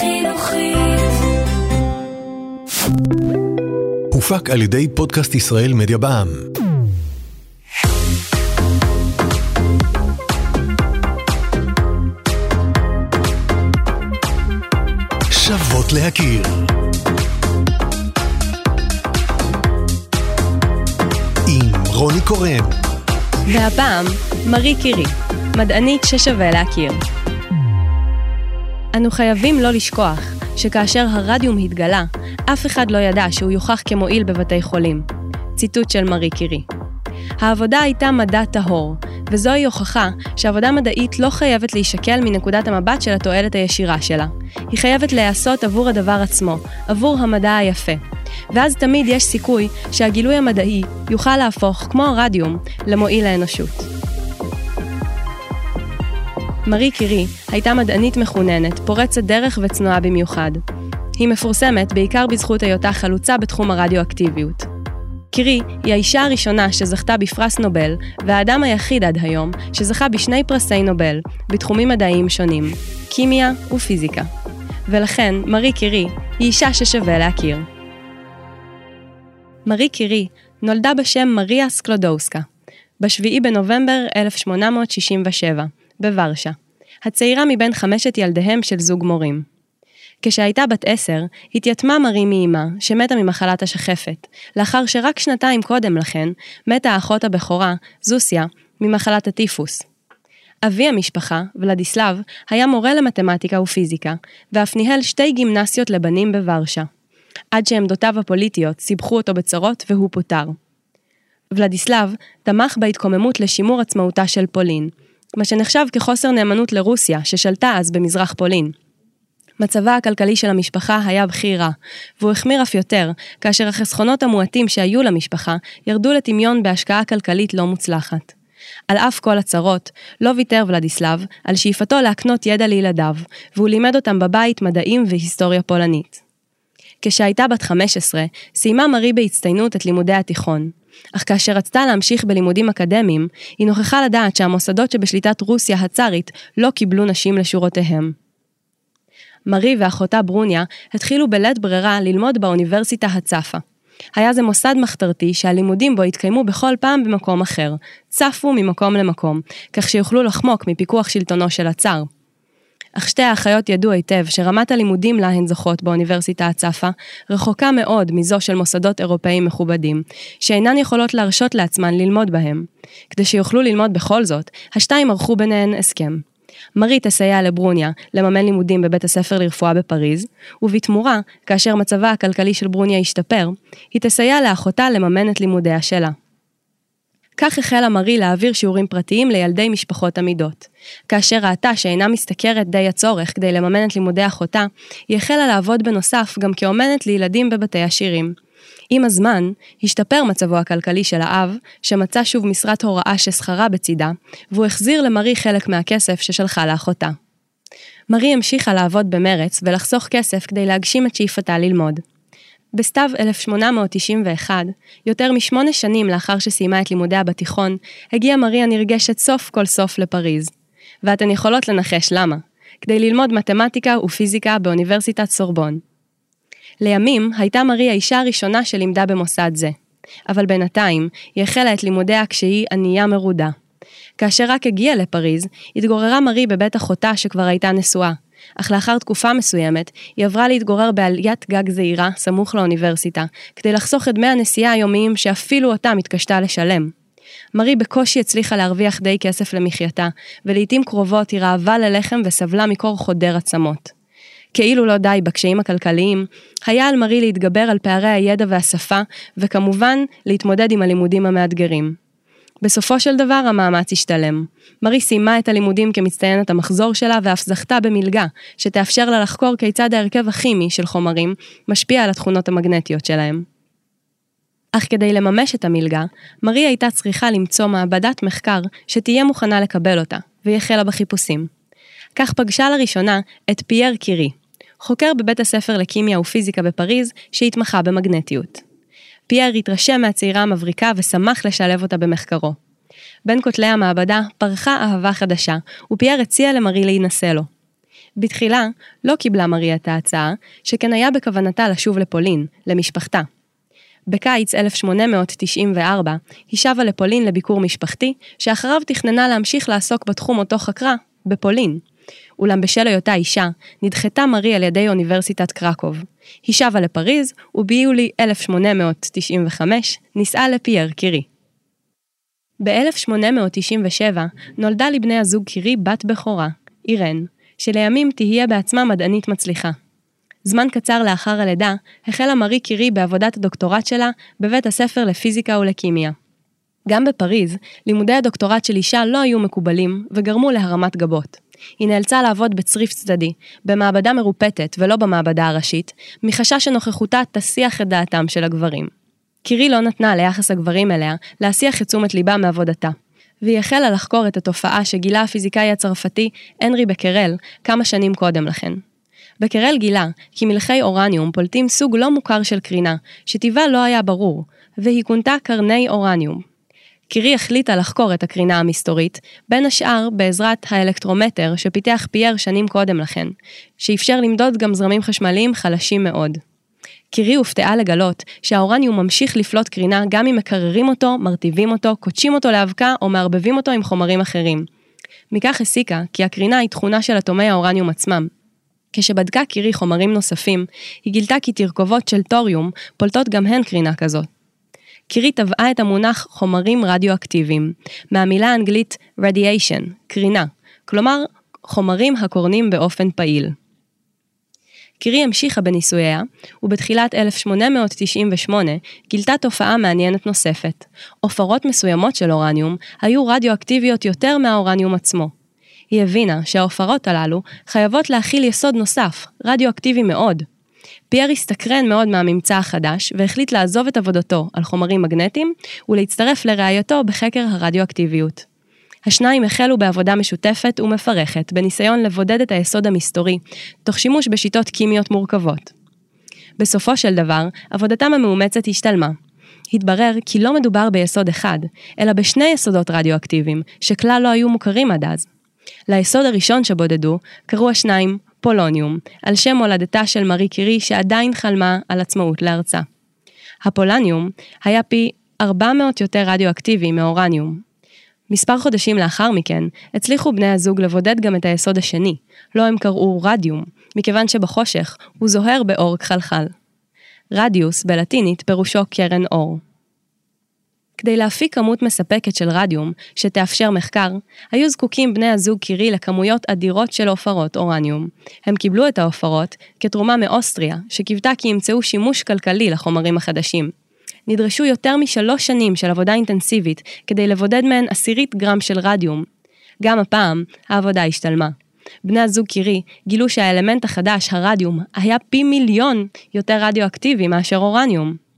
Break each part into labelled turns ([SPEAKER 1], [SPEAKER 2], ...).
[SPEAKER 1] חינוכית.
[SPEAKER 2] הופק על ידי פודקאסט ישראל מדיה בע"מ. שוות להכיר. עם רוני קורן.
[SPEAKER 3] והפעם, מרי קירי, מדענית ששווה להכיר. אנו חייבים לא לשכוח שכאשר הרדיום התגלה, אף אחד לא ידע שהוא יוכח כמועיל בבתי חולים. ציטוט של מרי קירי. העבודה הייתה מדע טהור, וזוהי הוכחה שעבודה מדעית לא חייבת להישקל מנקודת המבט של התועלת הישירה שלה. היא חייבת להיעשות עבור הדבר עצמו, עבור המדע היפה. ואז תמיד יש סיכוי שהגילוי המדעי יוכל להפוך, כמו הרדיום, למועיל לאנושות. מרי קירי הייתה מדענית מחוננת, פורצת דרך וצנועה במיוחד. היא מפורסמת בעיקר בזכות היותה חלוצה בתחום הרדיואקטיביות. קירי היא האישה הראשונה שזכתה בפרס נובל, והאדם היחיד עד היום שזכה בשני פרסי נובל, בתחומים מדעיים שונים, כימיה ופיזיקה. ולכן, מרי קירי היא אישה ששווה להכיר. מרי קירי נולדה בשם מריה סקלודוסקה, ב-7 בנובמבר 1867, בוורשה, הצעירה מבין חמשת ילדיהם של זוג מורים. כשהייתה בת עשר, התייתמה מרי מאימה, שמתה ממחלת השחפת, לאחר שרק שנתיים קודם לכן, מתה האחות הבכורה, זוסיה, ממחלת הטיפוס. אבי המשפחה, ולדיסלב, היה מורה למתמטיקה ופיזיקה, ואף ניהל שתי גימנסיות לבנים בוורשה. עד שעמדותיו הפוליטיות סיבכו אותו בצרות והוא פוטר. ולדיסלב תמך בהתקוממות לשימור עצמאותה של פולין, מה שנחשב כחוסר נאמנות לרוסיה, ששלטה אז במזרח פולין. מצבה הכלכלי של המשפחה היה בכי רע, והוא החמיר אף יותר, כאשר החסכונות המועטים שהיו למשפחה ירדו לטמיון בהשקעה כלכלית לא מוצלחת. על אף כל הצרות, לא ויתר ולדיסלב על שאיפתו להקנות ידע לילדיו, והוא לימד אותם בבית מדעים והיסטוריה פולנית. כשהייתה בת 15, סיימה מרי בהצטיינות את לימודי התיכון. אך כאשר רצתה להמשיך בלימודים אקדמיים, היא נוכחה לדעת שהמוסדות שבשליטת רוסיה הצארית לא קיבלו נשים לשורותיהם. מרי ואחותה ברוניה התחילו בלית ברירה ללמוד באוניברסיטה הצפה. היה זה מוסד מחתרתי שהלימודים בו התקיימו בכל פעם במקום אחר, צפו ממקום למקום, כך שיוכלו לחמוק מפיקוח שלטונו של הצאר. אך שתי האחיות ידעו היטב שרמת הלימודים לה הן זוכות באוניברסיטה הצפה רחוקה מאוד מזו של מוסדות אירופאיים מכובדים, שאינן יכולות להרשות לעצמן ללמוד בהם. כדי שיוכלו ללמוד בכל זאת, השתיים ערכו ביניהן הסכם. מרי תסייע לברוניה לממן לימודים בבית הספר לרפואה בפריז, ובתמורה, כאשר מצבה הכלכלי של ברוניה ישתפר, היא תסייע לאחותה לממן את לימודיה שלה. כך החלה מרי להעביר שיעורים פרטיים לילדי משפחות עמידות. כאשר ראתה שאינה משתכרת די הצורך כדי לממן את לימודי אחותה, היא החלה לעבוד בנוסף גם כאומנת לילדים בבתי עשירים. עם הזמן, השתפר מצבו הכלכלי של האב, שמצא שוב משרת הוראה ששכרה בצידה, והוא החזיר למרי חלק מהכסף ששלחה לאחותה. מרי המשיכה לעבוד במרץ ולחסוך כסף כדי להגשים את שאיפתה ללמוד. בסתיו 1891, יותר משמונה שנים לאחר שסיימה את לימודיה בתיכון, הגיעה מריה נרגשת סוף כל סוף לפריז. ואתן יכולות לנחש למה. כדי ללמוד מתמטיקה ופיזיקה באוניברסיטת סורבון. לימים הייתה מרי האישה הראשונה שלימדה במוסד זה. אבל בינתיים, היא החלה את לימודיה כשהיא ענייה מרודה. כאשר רק הגיעה לפריז, התגוררה מרי בבית אחותה שכבר הייתה נשואה, אך לאחר תקופה מסוימת, היא עברה להתגורר בעליית גג זעירה, סמוך לאוניברסיטה, כדי לחסוך את דמי הנסיעה היומיים שאפילו אותם התקשתה לשלם. מרי בקושי הצליחה להרוויח די כסף למחייתה, ולעיתים קרובות היא רעבה ללחם וסבלה מקור חודר עצמות. כאילו לא די בקשיים הכלכליים, היה על מרי להתגבר על פערי הידע והשפה, וכמובן, להתמודד עם הלימודים המאתגרים. בסופו של דבר המאמץ השתלם. מרי סיימה את הלימודים כמצטיינת המחזור שלה ואף זכתה במלגה, שתאפשר לה לחקור כיצד ההרכב הכימי של חומרים משפיע על התכונות המגנטיות שלהם. אך כדי לממש את המלגה, מרי הייתה צריכה למצוא מעבדת מחקר שתהיה מוכנה לקבל אותה, והיא החלה בחיפושים. כך פגשה לראשונה את פייר קירי, חוקר בבית הספר לכימיה ופיזיקה בפריז, שהתמחה במגנטיות. פייר התרשם מהצעירה המבריקה ושמח לשלב אותה במחקרו. בין כותלי המעבדה פרחה אהבה חדשה, ופייר הציע למרי להינשא לו. בתחילה לא קיבלה מרי את ההצעה, שכן היה בכוונתה לשוב לפולין, למשפחתה. בקיץ 1894 היא שבה לפולין לביקור משפחתי, שאחריו תכננה להמשיך לעסוק בתחום אותו חקרה, בפולין. אולם בשל היותה אישה, נדחתה מרי על ידי אוניברסיטת קרקוב. היא שבה לפריז, וביולי 1895 נישאה לפייר קירי. ב-1897 נולדה לבני הזוג קירי בת בכורה, אירן, שלימים תהיה בעצמה מדענית מצליחה. זמן קצר לאחר הלידה, החלה מארי קירי בעבודת הדוקטורט שלה בבית הספר לפיזיקה ולכימיה. גם בפריז, לימודי הדוקטורט של אישה לא היו מקובלים וגרמו להרמת גבות. היא נאלצה לעבוד בצריף צדדי, במעבדה מרופטת ולא במעבדה הראשית, מחשש שנוכחותה תסיח את דעתם של הגברים. קירי לא נתנה ליחס הגברים אליה להסיח את תשומת ליבה מעבודתה. והיא החלה לחקור את התופעה שגילה הפיזיקאי הצרפתי הנרי בקרל כמה שנים קודם לכן. בקרל גילה כי מלחי אורניום פולטים סוג לא מוכר של קרינה, שטיבה לא היה ברור, והיא כונתה קרני אורניום. קירי החליטה לחקור את הקרינה המסתורית, בין השאר בעזרת האלקטרומטר שפיתח פייר שנים קודם לכן, שאפשר למדוד גם זרמים חשמליים חלשים מאוד. קירי הופתעה לגלות שהאורניום ממשיך לפלוט קרינה גם אם מקררים אותו, מרטיבים אותו, קודשים אותו לאבקה או מערבבים אותו עם חומרים אחרים. מכך הסיקה כי הקרינה היא תכונה של אטומי האורניום עצמם. כשבדקה קירי חומרים נוספים, היא גילתה כי תרכובות של טוריום פולטות גם הן קרינה כזאת. קירי טבעה את המונח חומרים רדיואקטיביים, מהמילה האנגלית radiation, קרינה, כלומר חומרים הקורנים באופן פעיל. קירי המשיכה בניסוייה, ובתחילת 1898 גילתה תופעה מעניינת נוספת. עופרות מסוימות של אורניום היו רדיואקטיביות יותר מהאורניום עצמו. היא הבינה שהעופרות הללו חייבות להכיל יסוד נוסף, רדיואקטיבי מאוד. פייר הסתקרן מאוד מהממצא החדש והחליט לעזוב את עבודתו על חומרים מגנטיים ולהצטרף לראייתו בחקר הרדיואקטיביות. השניים החלו בעבודה משותפת ומפרכת, בניסיון לבודד את היסוד המסתורי, תוך שימוש בשיטות קימיות מורכבות. בסופו של דבר, עבודתם המאומצת השתלמה. התברר כי לא מדובר ביסוד אחד, אלא בשני יסודות רדיואקטיביים, שכלל לא היו מוכרים עד אז. ליסוד הראשון שבודדו קראו השניים פולוניום, על שם הולדתה של מארי קירי שעדיין חלמה על עצמאות לארצה. הפולניום היה פי 400 יותר רדיואקטיבי מאורניום, מספר חודשים לאחר מכן, הצליחו בני הזוג לבודד גם את היסוד השני, לו הם קראו רדיום, מכיוון שבחושך הוא זוהר באור כחלחל. רדיוס, בלטינית, פירושו קרן אור. כדי להפיק כמות מספקת של רדיום, שתאפשר מחקר, היו זקוקים בני הזוג קירי לכמויות אדירות של עופרות אורניום. הם קיבלו את העופרות כתרומה מאוסטריה, שקיוותה כי ימצאו שימוש כלכלי לחומרים החדשים. נדרשו יותר משלוש שנים של עבודה אינטנסיבית כדי לבודד מהן עשירית גרם של רדיום. גם הפעם, העבודה השתלמה. בני הזוג קירי גילו שהאלמנט החדש, הרדיום, היה פי מיליון יותר רדיואקטיבי מאשר אורניום.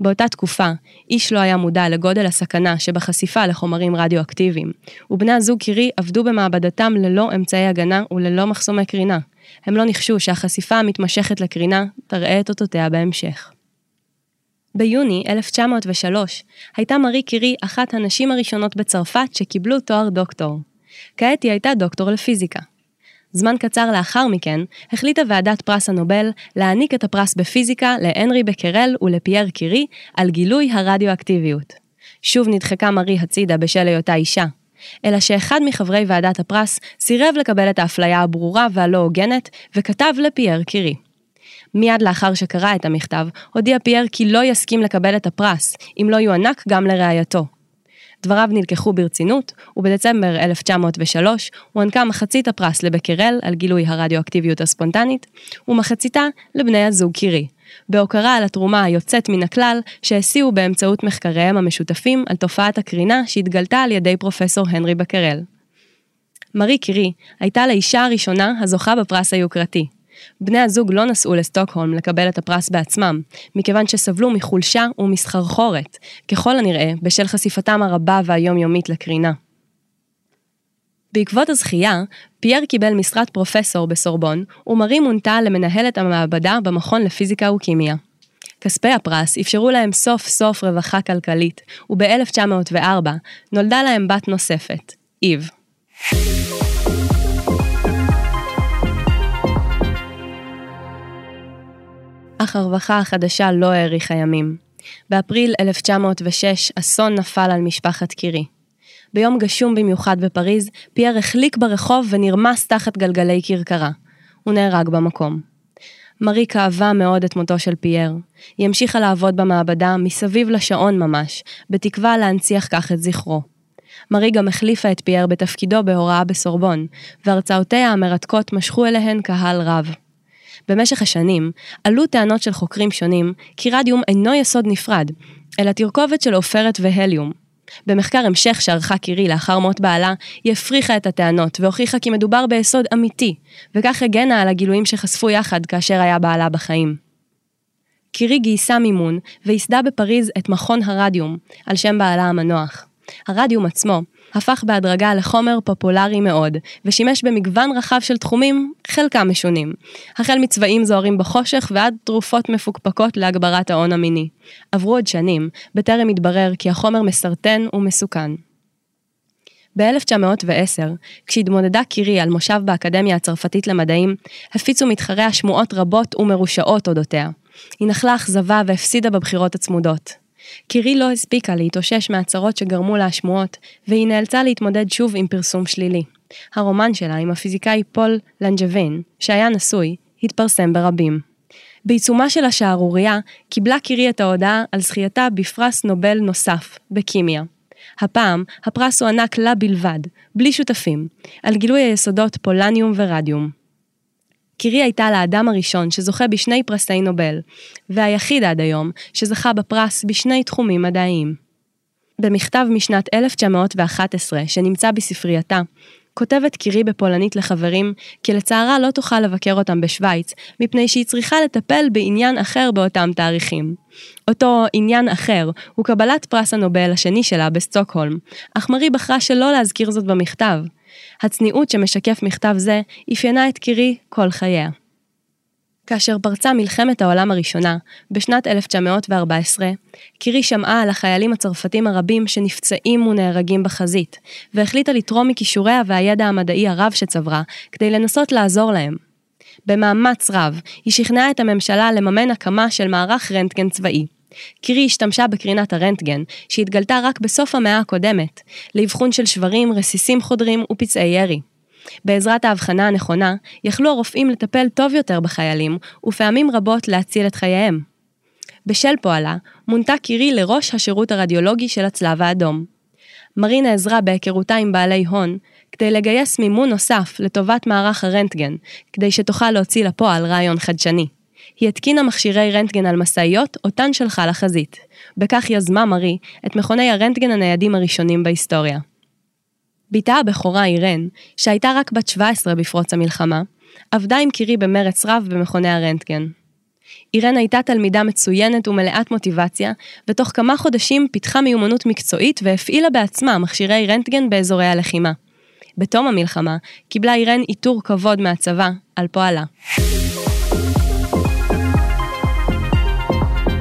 [SPEAKER 3] באותה תקופה, איש לא היה מודע לגודל הסכנה שבחשיפה לחומרים רדיואקטיביים, ובני הזוג קירי עבדו במעבדתם ללא אמצעי הגנה וללא מחסומי קרינה. הם לא ניחשו שהחשיפה המתמשכת לקרינה תראה את אותותיה בהמשך. ביוני 1903 הייתה מארי קירי אחת הנשים הראשונות בצרפת שקיבלו תואר דוקטור. כעת היא הייתה דוקטור לפיזיקה. זמן קצר לאחר מכן, החליטה ועדת פרס הנובל להעניק את הפרס בפיזיקה להנרי בקרל ולפייר קירי על גילוי הרדיואקטיביות. שוב נדחקה מארי הצידה בשל היותה אישה. אלא שאחד מחברי ועדת הפרס סירב לקבל את האפליה הברורה והלא הוגנת, וכתב לפייר קירי. מיד לאחר שקרא את המכתב, הודיע פייר כי לא יסכים לקבל את הפרס, אם לא יוענק גם לרעייתו. דבריו נלקחו ברצינות, ובדצמבר 1903 הוענקה מחצית הפרס לבקרל על גילוי הרדיואקטיביות הספונטנית, ומחציתה לבני הזוג קירי, בהוקרה על התרומה היוצאת מן הכלל שהסיעו באמצעות מחקריהם המשותפים על תופעת הקרינה שהתגלתה על ידי פרופסור הנרי בקרל. מארי קירי הייתה לאישה הראשונה הזוכה בפרס היוקרתי, בני הזוג לא נסעו לסטוקהולם לקבל את הפרס בעצמם, מכיוון שסבלו מחולשה ומסחרחורת, ככל הנראה בשל חשיפתם הרבה והיומיומית לקרינה. בעקבות הזכייה, פייר קיבל משרת פרופסור בסורבון, ומרי מונתה למנהלת המעבדה במכון לפיזיקה וכימיה. כספי הפרס אפשרו להם סוף סוף רווחה כלכלית, וב-1904 נולדה להם בת נוספת, איב. אך הרווחה החדשה לא האריכה ימים. באפריל 1906 אסון נפל על משפחת קירי. ביום גשום במיוחד בפריז, פייר החליק ברחוב ונרמס תחת גלגלי כרכרה. הוא נהרג במקום. מארי כאבה מאוד את מותו של פייר. היא המשיכה לעבוד במעבדה מסביב לשעון ממש, בתקווה להנציח כך את זכרו. מארי גם החליפה את פייר בתפקידו בהוראה בסורבון, והרצאותיה המרתקות משכו אליהן קהל רב. במשך השנים עלו טענות של חוקרים שונים כי רדיום אינו יסוד נפרד, אלא תרכובת של עופרת והליום. במחקר המשך שערכה קירי לאחר מות בעלה, היא הפריכה את הטענות והוכיחה כי מדובר ביסוד אמיתי, וכך הגנה על הגילויים שחשפו יחד כאשר היה בעלה בחיים. קירי גייסה מימון וייסדה בפריז את מכון הרדיום, על שם בעלה המנוח. הרדיום עצמו הפך בהדרגה לחומר פופולרי מאוד, ושימש במגוון רחב של תחומים, חלקם משונים. החל מצבעים זוהרים בחושך ועד תרופות מפוקפקות להגברת ההון המיני. עברו עוד שנים, בטרם התברר כי החומר מסרטן ומסוכן. ב-1910, כשהתמודדה קירי על מושב באקדמיה הצרפתית למדעים, הפיצו מתחריה שמועות רבות ומרושעות אודותיה. היא נחלה אכזבה והפסידה בבחירות הצמודות. קירי לא הספיקה להתאושש מהצרות שגרמו לה השמועות, והיא נאלצה להתמודד שוב עם פרסום שלילי. הרומן שלה עם הפיזיקאי פול לנג'ווין, שהיה נשוי, התפרסם ברבים. בעיצומה של השערורייה, קיבלה קירי את ההודעה על זכייתה בפרס נובל נוסף, בכימיה. הפעם, הפרס הוענק לה בלבד, בלי שותפים, על גילוי היסודות פולניום ורדיום. קירי הייתה לאדם הראשון שזוכה בשני פרסי נובל, והיחיד עד היום שזכה בפרס בשני תחומים מדעיים. במכתב משנת 1911 שנמצא בספרייתה, כותבת קירי בפולנית לחברים, כי לצערה לא תוכל לבקר אותם בשוויץ, מפני שהיא צריכה לטפל בעניין אחר באותם תאריכים. אותו עניין אחר הוא קבלת פרס הנובל השני שלה בסטוקהולם, אך מרי בחרה שלא להזכיר זאת במכתב, הצניעות שמשקף מכתב זה אפיינה את קירי כל חייה. כאשר פרצה מלחמת העולם הראשונה, בשנת 1914, קירי שמעה על החיילים הצרפתים הרבים שנפצעים ונהרגים בחזית, והחליטה לתרום מכישוריה והידע המדעי הרב שצברה, כדי לנסות לעזור להם. במאמץ רב, היא שכנעה את הממשלה לממן הקמה של מערך רנטגן צבאי, קירי השתמשה בקרינת הרנטגן, שהתגלתה רק בסוף המאה הקודמת, לאבחון של שברים, רסיסים חודרים ופצעי ירי. בעזרת ההבחנה הנכונה, יכלו הרופאים לטפל טוב יותר בחיילים, ופעמים רבות להציל את חייהם. בשל פועלה, מונתה קירי לראש השירות הרדיולוגי של הצלב האדום. מרינה עזרה בהיכרותה עם בעלי הון, כדי לגייס מימון נוסף לטובת מערך הרנטגן, כדי שתוכל להוציא לפועל רעיון חדשני. היא התקינה מכשירי רנטגן על משאיות, אותן שלחה לחזית. בכך יזמה מרי את מכוני הרנטגן הניידים הראשונים בהיסטוריה. בתה הבכורה אירן, שהייתה רק בת 17 בפרוץ המלחמה, עבדה עם קירי במרץ רב במכוני הרנטגן. אירן הייתה תלמידה מצוינת ומלאת מוטיבציה, ותוך כמה חודשים פיתחה מיומנות מקצועית והפעילה בעצמה מכשירי רנטגן באזורי הלחימה. בתום המלחמה קיבלה אירן עיטור כבוד מהצבא על פועלה.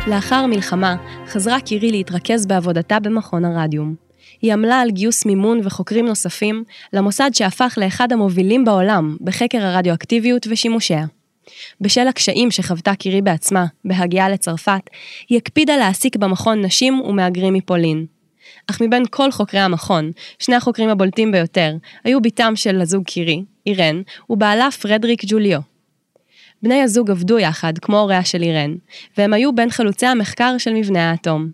[SPEAKER 3] לאחר המלחמה, חזרה קירי להתרכז בעבודתה במכון הרדיום. היא עמלה על גיוס מימון וחוקרים נוספים למוסד שהפך לאחד המובילים בעולם בחקר הרדיואקטיביות ושימושיה. בשל הקשיים שחוותה קירי בעצמה בהגיעה לצרפת, היא הקפידה להעסיק במכון נשים ומהגרים מפולין. אך מבין כל חוקרי המכון, שני החוקרים הבולטים ביותר היו בתם של הזוג קירי, אירן, ובעלה פרדריק ג'וליו. בני הזוג עבדו יחד, כמו הוריה של אירן, והם היו בין חלוצי המחקר של מבנה האטום.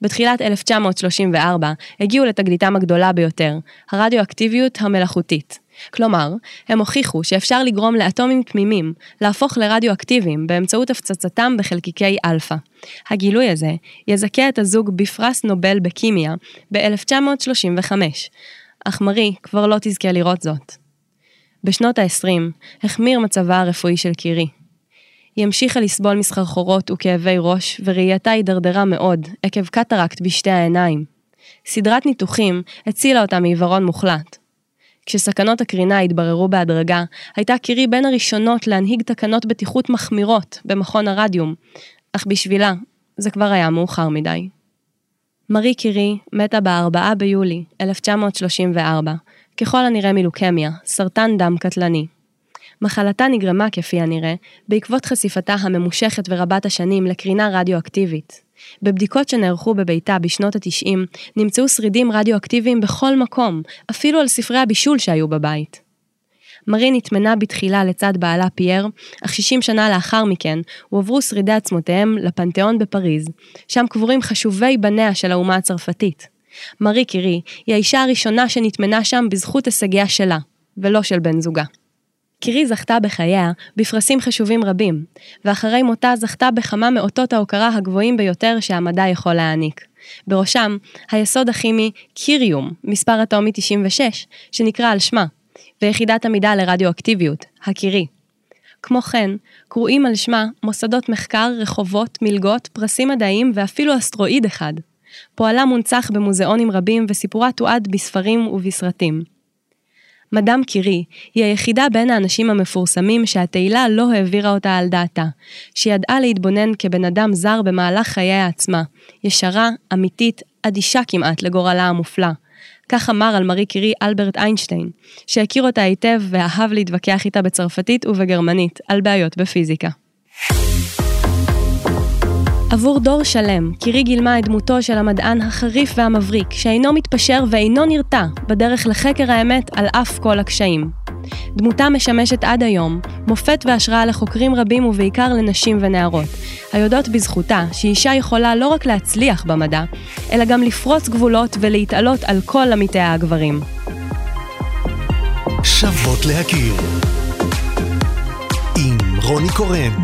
[SPEAKER 3] בתחילת 1934 הגיעו לתגליתם הגדולה ביותר, הרדיואקטיביות המלאכותית. כלומר, הם הוכיחו שאפשר לגרום לאטומים תמימים להפוך לרדיואקטיביים באמצעות הפצצתם בחלקיקי אלפא. הגילוי הזה יזכה את הזוג בפרס נובל בכימיה ב-1935, אך מרי כבר לא תזכה לראות זאת. בשנות ה-20 החמיר מצבה הרפואי של קירי. היא המשיכה לסבול מסחרחורות וכאבי ראש, וראייתה הידרדרה מאוד, עקב קטרקט בשתי העיניים. סדרת ניתוחים הצילה אותה מעיוורון מוחלט. כשסכנות הקרינה התבררו בהדרגה, הייתה קירי בין הראשונות להנהיג תקנות בטיחות מחמירות במכון הרדיום, אך בשבילה זה כבר היה מאוחר מדי. מארי קירי מתה ב-4 ביולי 1934, ככל הנראה מלוקמיה, סרטן דם קטלני. מחלתה נגרמה, כפי הנראה, בעקבות חשיפתה הממושכת ורבת השנים לקרינה רדיואקטיבית. בבדיקות שנערכו בביתה בשנות ה-90, נמצאו שרידים רדיואקטיביים בכל מקום, אפילו על ספרי הבישול שהיו בבית. מרי נטמנה בתחילה לצד בעלה פייר, אך 60 שנה לאחר מכן הועברו שרידי עצמותיהם לפנתיאון בפריז, שם קבורים חשובי בניה של האומה הצרפתית. מרי קירי היא האישה הראשונה שנטמנה שם בזכות הישגיה שלה, ולא של בן זוגה. קירי זכתה בחייה בפרסים חשובים רבים, ואחרי מותה זכתה בכמה מאותות ההוקרה הגבוהים ביותר שהמדע יכול להעניק. בראשם, היסוד הכימי קיריום, מספר אטומי 96, שנקרא על שמה, ויחידת המידה לרדיואקטיביות, הקירי. כמו כן, קרואים על שמה מוסדות מחקר, רחובות, מלגות, פרסים מדעיים ואפילו אסטרואיד אחד. פועלה מונצח במוזיאונים רבים וסיפורה תועד בספרים ובסרטים. מדאם קירי היא היחידה בין האנשים המפורסמים שהתהילה לא העבירה אותה על דעתה, שידעה להתבונן כבן אדם זר במהלך חייה עצמה, ישרה, אמיתית, אדישה כמעט לגורלה המופלא. כך אמר על מארי קירי אלברט איינשטיין, שהכיר אותה היטב ואהב להתווכח איתה בצרפתית ובגרמנית על בעיות בפיזיקה. עבור דור שלם, קירי גילמה את דמותו של המדען החריף והמבריק, שאינו מתפשר ואינו נרתע בדרך לחקר האמת על אף כל הקשיים. דמותה משמשת עד היום מופת והשראה לחוקרים רבים ובעיקר לנשים ונערות, היודעות בזכותה שאישה יכולה לא רק להצליח במדע, אלא גם לפרוץ גבולות ולהתעלות על כל עמיתיה הגברים.
[SPEAKER 2] שוות להכיר עם רוני קורן